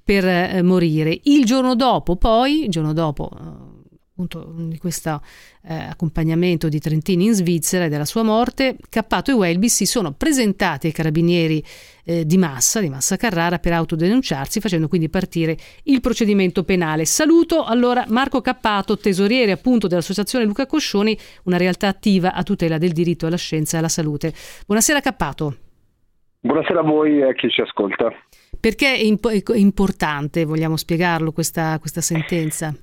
per eh, morire. Il giorno dopo, poi, il giorno dopo eh, appunto di questo eh, accompagnamento di Trentini in Svizzera e della sua morte, Cappato e Welby si sono presentati ai carabinieri eh, di Massa, di Massa Carrara, per autodenunciarsi, facendo quindi partire il procedimento penale. Saluto allora Marco Cappato, tesoriere appunto dell'Associazione Luca Coscioni, una realtà attiva a tutela del diritto alla scienza e alla salute. Buonasera Cappato.
Buonasera a voi e a chi ci ascolta.
Perché è, imp- è importante, vogliamo spiegarlo, questa, questa sentenza?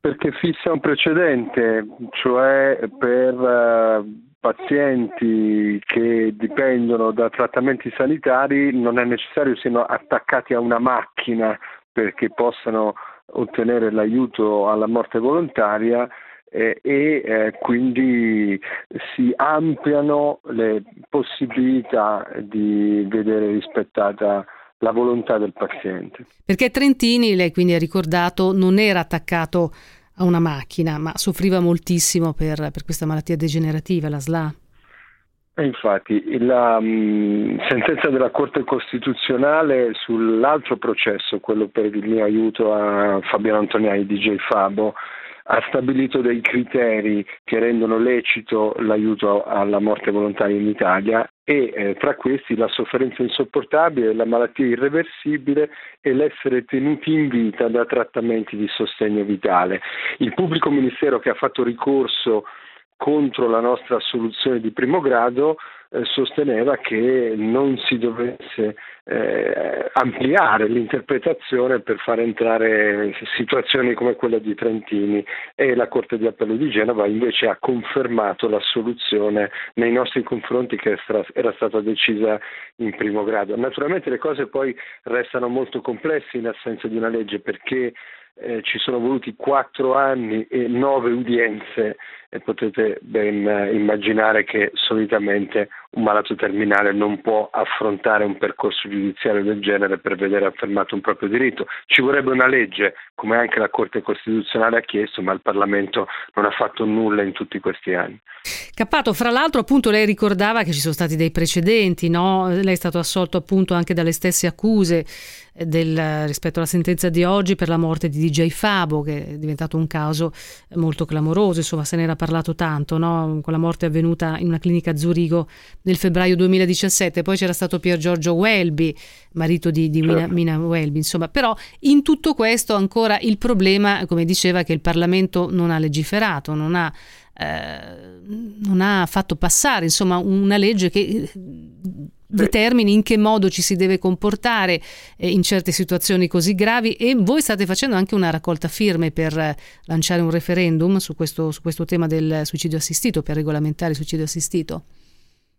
Perché fissa un precedente, cioè per uh, pazienti che dipendono da trattamenti sanitari non è necessario siano attaccati a una macchina perché possano ottenere l'aiuto alla morte volontaria eh, e eh, quindi si ampliano le possibilità di vedere rispettata la volontà del paziente.
Perché Trentini, lei quindi ha ricordato, non era attaccato a una macchina, ma soffriva moltissimo per, per questa malattia degenerativa, la SLA.
E infatti la mh, mm, sentenza della Corte Costituzionale sull'altro processo, quello per il mio aiuto a Fabiano Antoniani di J Fabo, ha stabilito dei criteri che rendono lecito l'aiuto alla morte volontaria in Italia e eh, tra questi la sofferenza insopportabile, la malattia irreversibile e l'essere tenuti in vita da trattamenti di sostegno vitale. Il pubblico ministero che ha fatto ricorso contro la nostra soluzione di primo grado sosteneva che non si dovesse eh, ampliare l'interpretazione per far entrare situazioni come quella di Trentini e la Corte di Appello di Genova invece ha confermato la soluzione nei nostri confronti che era stata decisa in primo grado. Naturalmente le cose poi restano molto complesse in assenza di una legge perché eh, ci sono voluti quattro anni e nove udienze e potete ben eh, immaginare che solitamente un malato terminale non può affrontare un percorso giudiziario del genere per vedere affermato un proprio diritto. Ci vorrebbe una legge, come anche la Corte Costituzionale ha chiesto, ma il Parlamento non ha fatto nulla in tutti questi anni.
Cappato, fra l'altro appunto lei ricordava che ci sono stati dei precedenti, no? lei è stato assolto appunto anche dalle stesse accuse del, rispetto alla sentenza di oggi per la morte di DJ Fabo, che è diventato un caso molto clamoroso, insomma se ne era parlato tanto, no? quella morte è avvenuta in una clinica a Zurigo nel febbraio 2017, poi c'era stato Pier Giorgio Welby, marito di, di Mina,
Certo.
Mina Welby, insomma, però in tutto questo ancora il problema, come diceva, che il Parlamento non ha legiferato, non ha, eh, non ha fatto passare insomma una legge che eh, determini in che modo ci si deve comportare eh, in certe situazioni così gravi e voi state facendo anche una raccolta firme per eh, lanciare un referendum su questo, su questo tema del suicidio assistito, per regolamentare il suicidio assistito.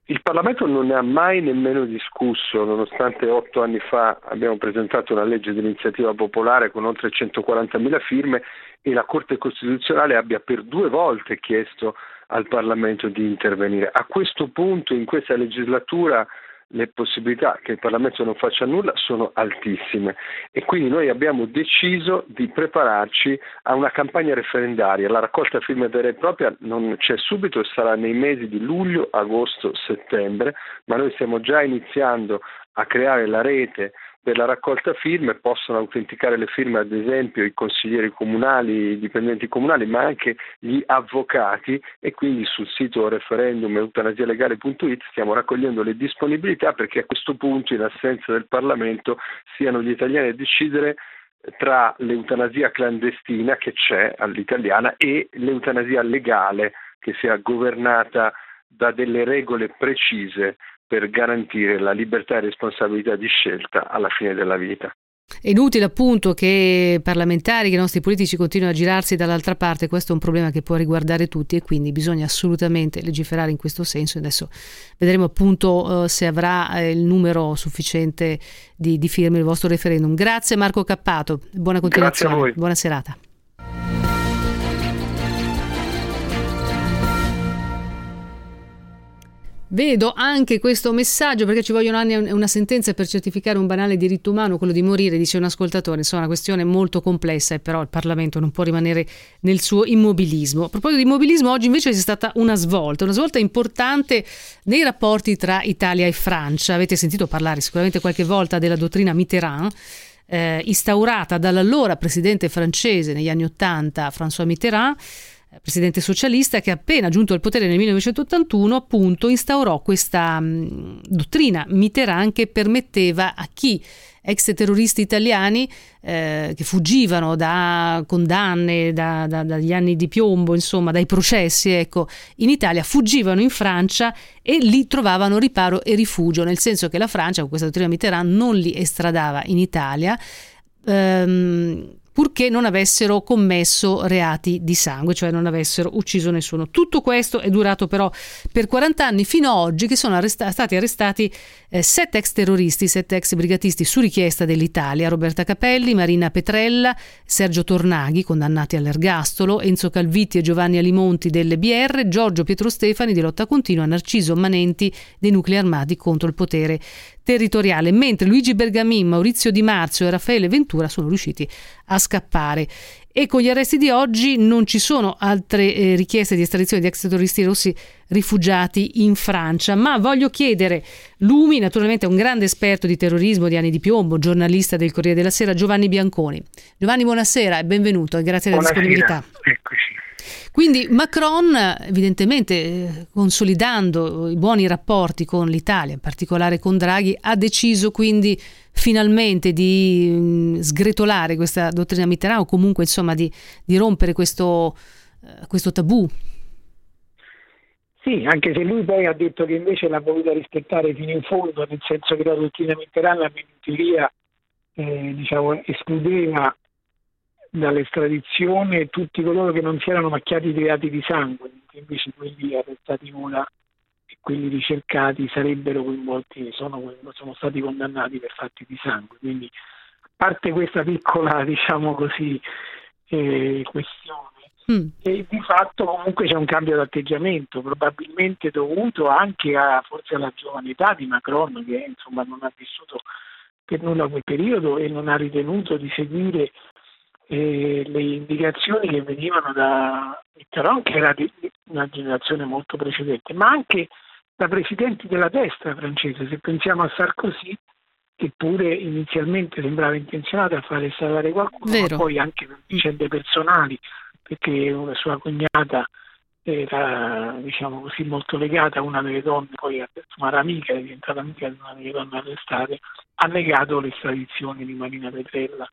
Il Parlamento non ne ha mai nemmeno discusso, nonostante otto anni fa abbiamo presentato una legge di iniziativa popolare con oltre 140.000 firme e la Corte Costituzionale abbia per due volte chiesto al Parlamento di intervenire. A questo punto, in questa legislatura, le possibilità che il Parlamento non faccia nulla sono altissime e quindi noi abbiamo deciso di prepararci a una campagna referendaria. La raccolta firme vera e propria non c'è subito e sarà nei mesi di luglio, agosto, settembre, ma noi stiamo già iniziando a creare la rete per la raccolta firme, possono autenticare le firme ad esempio i consiglieri comunali, i dipendenti comunali, ma anche gli avvocati. E quindi sul sito referendum eutanasialegale.it stiamo raccogliendo le disponibilità perché a questo punto in assenza del Parlamento siano gli italiani a decidere tra l'eutanasia clandestina che c'è all'italiana e l'eutanasia legale che sia governata da delle regole precise per garantire la libertà e responsabilità di scelta alla fine della vita.
È inutile appunto che parlamentari, che i nostri politici continuino a girarsi dall'altra parte, questo è un problema che può riguardare tutti e quindi bisogna assolutamente legiferare in questo senso. Adesso vedremo appunto eh, se avrà eh, il numero sufficiente di, di firme il vostro referendum. Grazie Marco Cappato, buona continuazione, buona serata. Vedo anche questo messaggio perché ci vogliono anni una sentenza per certificare un banale diritto umano, quello di morire, dice un ascoltatore. Insomma, una questione molto complessa e però il Parlamento non può rimanere nel suo immobilismo. A proposito di immobilismo, oggi invece c'è stata una svolta, una svolta importante nei rapporti tra Italia e Francia. Avete sentito parlare sicuramente qualche volta della dottrina Mitterrand. Eh, instaurata dall'allora presidente francese negli anni Ottanta, François Mitterrand, presidente socialista che appena giunto al potere nel 1981 appunto instaurò questa mh, dottrina Mitterrand che permetteva a chi ex terroristi italiani eh, che fuggivano da condanne, da, da, dagli anni di piombo, insomma dai processi, ecco, in Italia fuggivano in Francia e lì trovavano riparo e rifugio, nel senso che la Francia con questa dottrina Mitterrand non li estradava in Italia. Ehm, purché non avessero commesso reati di sangue, cioè non avessero ucciso nessuno. Tutto questo è durato però per 40 anni fino ad oggi che sono arresta- stati arrestati eh, sette ex terroristi, sette ex brigatisti su richiesta dell'Italia, Roberta Capelli, Marina Petrella, Sergio Tornaghi, condannati all'ergastolo, Enzo Calvitti e Giovanni Alimonti delle BR, Giorgio Pietro Stefani di Lotta Continua, Narciso Manenti dei nuclei armati contro il potere territoriale, mentre Luigi Bergamin, Maurizio Di Marzio e Raffaele Ventura sono riusciti a scappare. E con gli arresti di oggi non ci sono altre eh, richieste di estradizione di ex terroristi rossi rifugiati in Francia, ma voglio chiedere, Lumi naturalmente è un grande esperto di terrorismo di anni di piombo, giornalista del Corriere della Sera, Giovanni Bianconi. Giovanni, buonasera e benvenuto e grazie della
Buonasera.
disponibilità. Quindi Macron, evidentemente eh, consolidando i buoni rapporti con l'Italia, in particolare con Draghi, ha deciso quindi finalmente di mh, sgretolare questa dottrina Mitterrand o comunque insomma di, di rompere questo, eh, questo tabù.
Sì, anche se lui poi ha detto che invece l'ha voluta rispettare fino in fondo, nel senso che la dottrina Mitterrand in teoria eh, diciamo, escludeva dall'estradizione tutti coloro che non si erano macchiati di reati di sangue, mentre invece quelli arrestati ora e quelli ricercati sarebbero coinvolti, sono, sono stati condannati per fatti di sangue. Quindi a parte questa piccola, <laughs> diciamo così, eh, questione,
Mm.
e di fatto comunque c'è un cambio d'atteggiamento, probabilmente dovuto anche a forse alla giovane età di Macron che insomma non ha vissuto per nulla quel periodo e non ha ritenuto di seguire eh, le indicazioni che venivano da Mitterrand, che era di una generazione molto precedente, ma anche da presidenti della destra francese. Se pensiamo a Sarkozy, che pure inizialmente sembrava intenzionato a fare salvare qualcuno,
Vero.
ma poi anche per vicende personali, perché una sua cognata era diciamo così molto legata a una delle donne poi insomma, era amica, è diventata amica di una delle donne arrestate, ha negato l'estradizione di Marina Petrella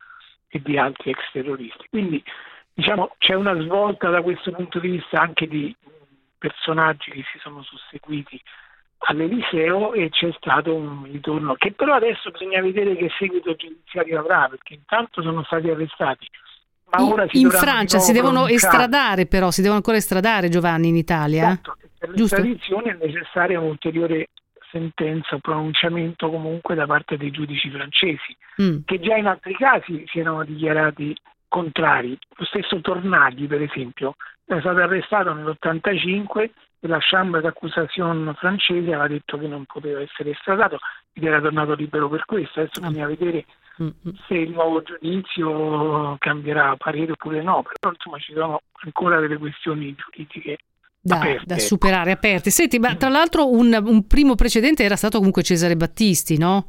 e di altri ex terroristi. Quindi diciamo, c'è una svolta da questo punto di vista anche di personaggi che si sono susseguiti all'Eliseo e c'è stato un ritorno che però adesso bisogna vedere che seguito giudiziario avrà perché intanto sono stati arrestati ma ora si
in Francia si devono estradare però si devono ancora estradare Giovanni in Italia?
Esatto, per l'estradizione è necessaria un'ulteriore sentenza o pronunciamento comunque da parte dei giudici francesi mm. che già in altri casi si erano dichiarati contrari lo stesso Tornaghi per esempio è stato arrestato nell'85 e la Chambre d'accusation francese aveva detto che non poteva essere estradato ed era tornato libero per questo. Adesso ah. bisogna vedere mm-hmm. se il nuovo giudizio cambierà parere oppure no, però insomma ci sono ancora delle questioni giuridiche
da, da superare, aperte. Senti, ma tra l'altro un, un primo precedente era stato comunque Cesare Battisti, no?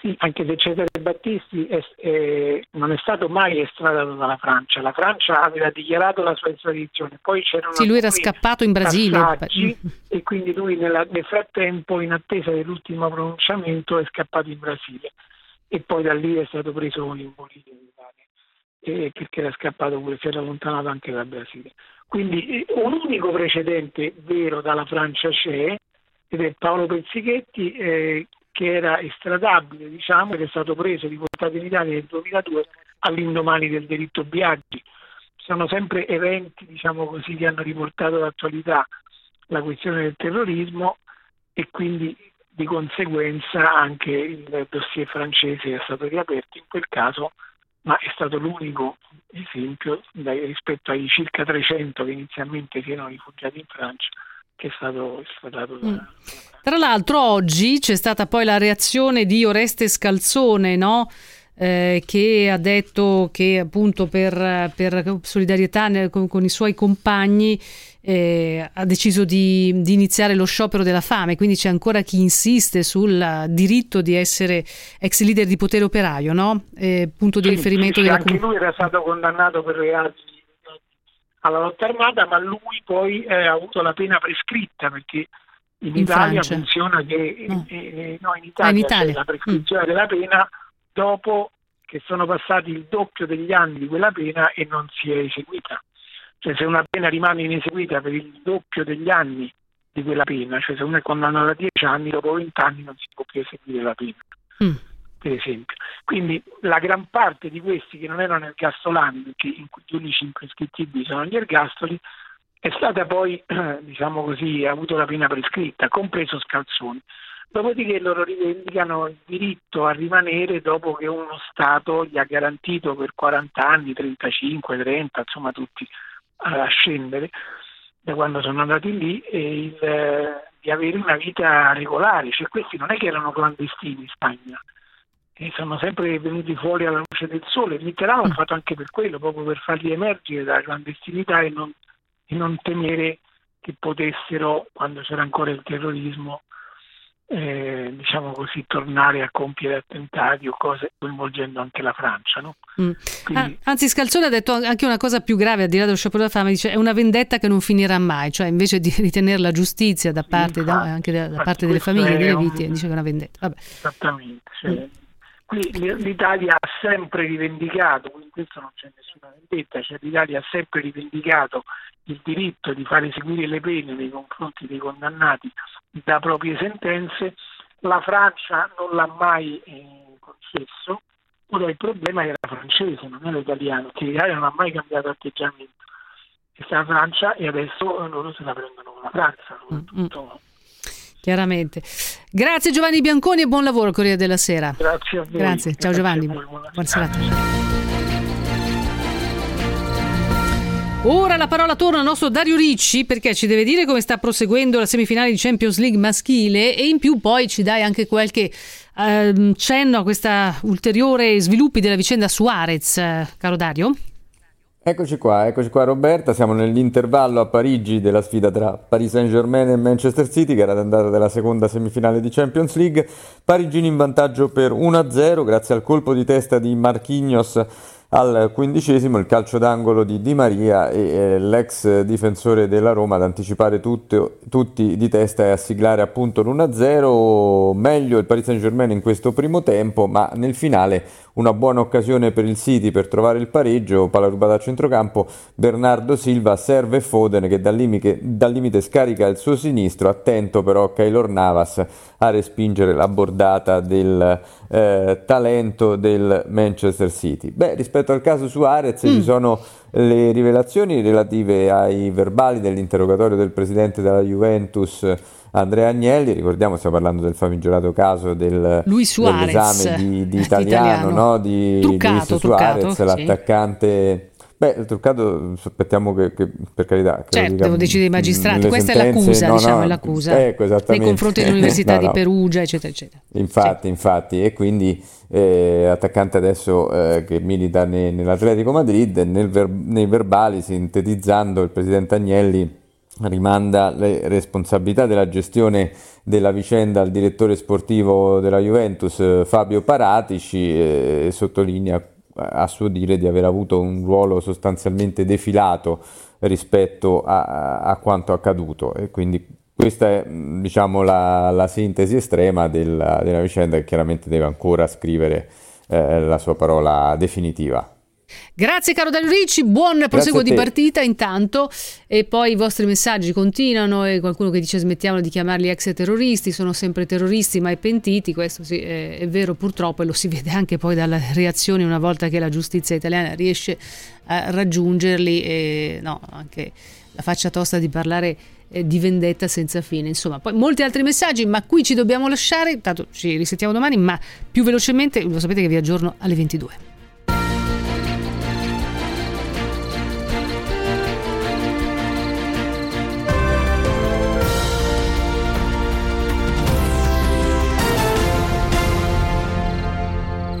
Sì, anche se Cesare Battisti è, è, non è stato mai estradato dalla Francia. La Francia aveva dichiarato la sua estradizione, poi c'erano
sì, lui era scappato in Brasile
e quindi lui nella, nel frattempo, in attesa dell'ultimo pronunciamento, è scappato in Brasile e poi da lì è stato preso in Bolivia perché era scappato pure, si era allontanato anche dal Brasile. Quindi eh, un unico precedente vero dalla Francia c'è ed è Paolo Pezzichetti eh, che era estradabile, diciamo, ed è stato preso e riportato in Italia nel 2002 all'indomani del delitto Biaggi. Sono sempre eventi, diciamo così, che hanno riportato l'attualità la questione del terrorismo e quindi di conseguenza anche il dossier francese è stato riaperto in quel caso, ma è stato l'unico esempio rispetto ai circa 300 che inizialmente si erano rifugiati in Francia che è stato espletato da... Mm.
Tra l'altro oggi c'è stata poi la reazione di Oreste Scalzone, no? Eh, che ha detto che appunto per, per solidarietà nel, con, con, i suoi compagni eh, ha deciso di, di, iniziare lo sciopero della fame, quindi c'è ancora chi insiste sul diritto di essere ex leader di potere operaio, no? Eh, punto di
sì,
riferimento
sì,
della
anche lui era stato condannato per reati alla lotta armata, ma lui poi eh, ha avuto la pena prescritta perché in, in Italia Francia. funziona che. Eh, eh, no, in Italia, ah, in Italia. la prescrizione mm. della pena dopo che sono passati il doppio degli anni di quella pena e non si è eseguita. Cioè se una pena rimane ineseguita per il doppio degli anni di quella pena, cioè se uno è condannato a 10 anni, dopo 20 anni non si può più eseguire la pena. Mm per esempio. Quindi la gran parte di questi che non erano ergastolani, perché gli unici imprescrittibili sono gli ergastoli, è stata poi, <clears throat> diciamo così, ha avuto la pena prescritta, compreso Scalzoni. Dopodiché loro rivendicano il diritto a rimanere dopo che uno Stato gli ha garantito per 40 anni, 35, 30, insomma tutti a scendere da quando sono andati lì, il, eh, di avere una vita regolare. Cioè questi non è che erano clandestini in Spagna, e sono sempre venuti fuori alla luce del sole. Mitterrand l'ha mm. fatto anche per quello, proprio per farli emergere dalla clandestinità e non, e non temere che potessero, quando c'era ancora il terrorismo, eh, diciamo così, tornare a compiere attentati o cose coinvolgendo anche la Francia. No?
Mm. Quindi... Ah, anzi, Scalzone ha detto anche una cosa più grave, al di là dello sciopero della fame, dice è una vendetta che non finirà mai, cioè invece di <laughs> ritenere la giustizia da parte, da, anche da, da parte delle famiglie delle vittime, un... dice che è una vendetta. Vabbè.
Esattamente. Cioè... Mm Qui l'Italia ha sempre rivendicato, in questo non c'è nessuna vendetta, cioè l'Italia ha sempre rivendicato il diritto di fare eseguire le pene nei confronti dei condannati da proprie sentenze, la Francia non l'ha mai eh, concesso, ora il problema era francese, non era italiano, che l'Italia non ha mai cambiato atteggiamento. È la Francia e adesso loro se la prendono con la Francia, soprattutto.
Chiaramente. Grazie Giovanni Bianconi e buon lavoro Corriere della Sera.
Grazie a voi.
Grazie, ciao Giovanni. Buona serata. Ora la parola torna al nostro Dario Ricci perché ci deve dire come sta proseguendo la semifinale di Champions League maschile e in più poi ci dai anche qualche eh, cenno a questa ulteriore sviluppi della vicenda Suarez, eh, caro Dario.
Eccoci qua, eccoci qua Roberta, siamo nell'intervallo a Parigi della sfida tra Paris Saint-Germain e Manchester City che era l'andata della seconda semifinale di Champions League, parigini in vantaggio per 1-0 grazie al colpo di testa di Marquinhos al quindicesimo il calcio d'angolo di Di Maria e eh, l'ex difensore della Roma ad anticipare tutto, tutti di testa e a siglare appunto l'1-0. Meglio il Paris Saint-Germain in questo primo tempo, ma nel finale una buona occasione per il City per trovare il pareggio, palla rubata a centrocampo, Bernardo Silva serve Foden che dal limite, dal limite scarica il suo sinistro, attento però Keylor Navas a respingere la bordata del eh, talento del Manchester City. Beh, rispetto al caso Suarez mm. ci sono le rivelazioni relative ai verbali dell'interrogatorio del presidente della Juventus Andrea Agnelli, ricordiamo stiamo parlando del famigerato caso del, dell'esame di, di <laughs> italiano, italiano. No? di
truccato,
Luis Suarez, truccato, l'attaccante... Sì Beh, truccato, aspettiamo che, che per carità.
Che certo, devono decidere i magistrati. Questa è l'accusa, no, diciamo, no, è l'accusa.
Ecco,
nei confronti dell'Università <laughs> no, di Perugia, eccetera, eccetera.
Infatti, sì. infatti, e quindi eh, attaccante adesso eh, che milita ne, nell'Atletico Madrid, nel ver- nei verbali, sintetizzando il presidente Agnelli rimanda le responsabilità della gestione della vicenda al direttore sportivo della Juventus Fabio Paratici e sottolinea a suo dire di aver avuto un ruolo sostanzialmente defilato rispetto a, a quanto accaduto e quindi questa è diciamo, la, la sintesi estrema della, della, vicenda che chiaramente deve ancora scrivere eh, la sua parola definitiva.
Grazie caro Dario Ricci, buon proseguo di partita intanto. E poi i vostri messaggi continuano e qualcuno che dice smettiamo di chiamarli ex terroristi, sono sempre terroristi mai pentiti, questo sì, è, è, vero purtroppo e lo si <laughs> vede anche poi dalle reazioni una volta che la giustizia italiana riesce a raggiungerli e no, anche la faccia tosta di parlare eh, di vendetta senza fine, insomma, poi molti altri messaggi, ma qui ci dobbiamo lasciare, tanto ci risentiamo domani, ma più velocemente lo sapete che vi aggiorno alle 22.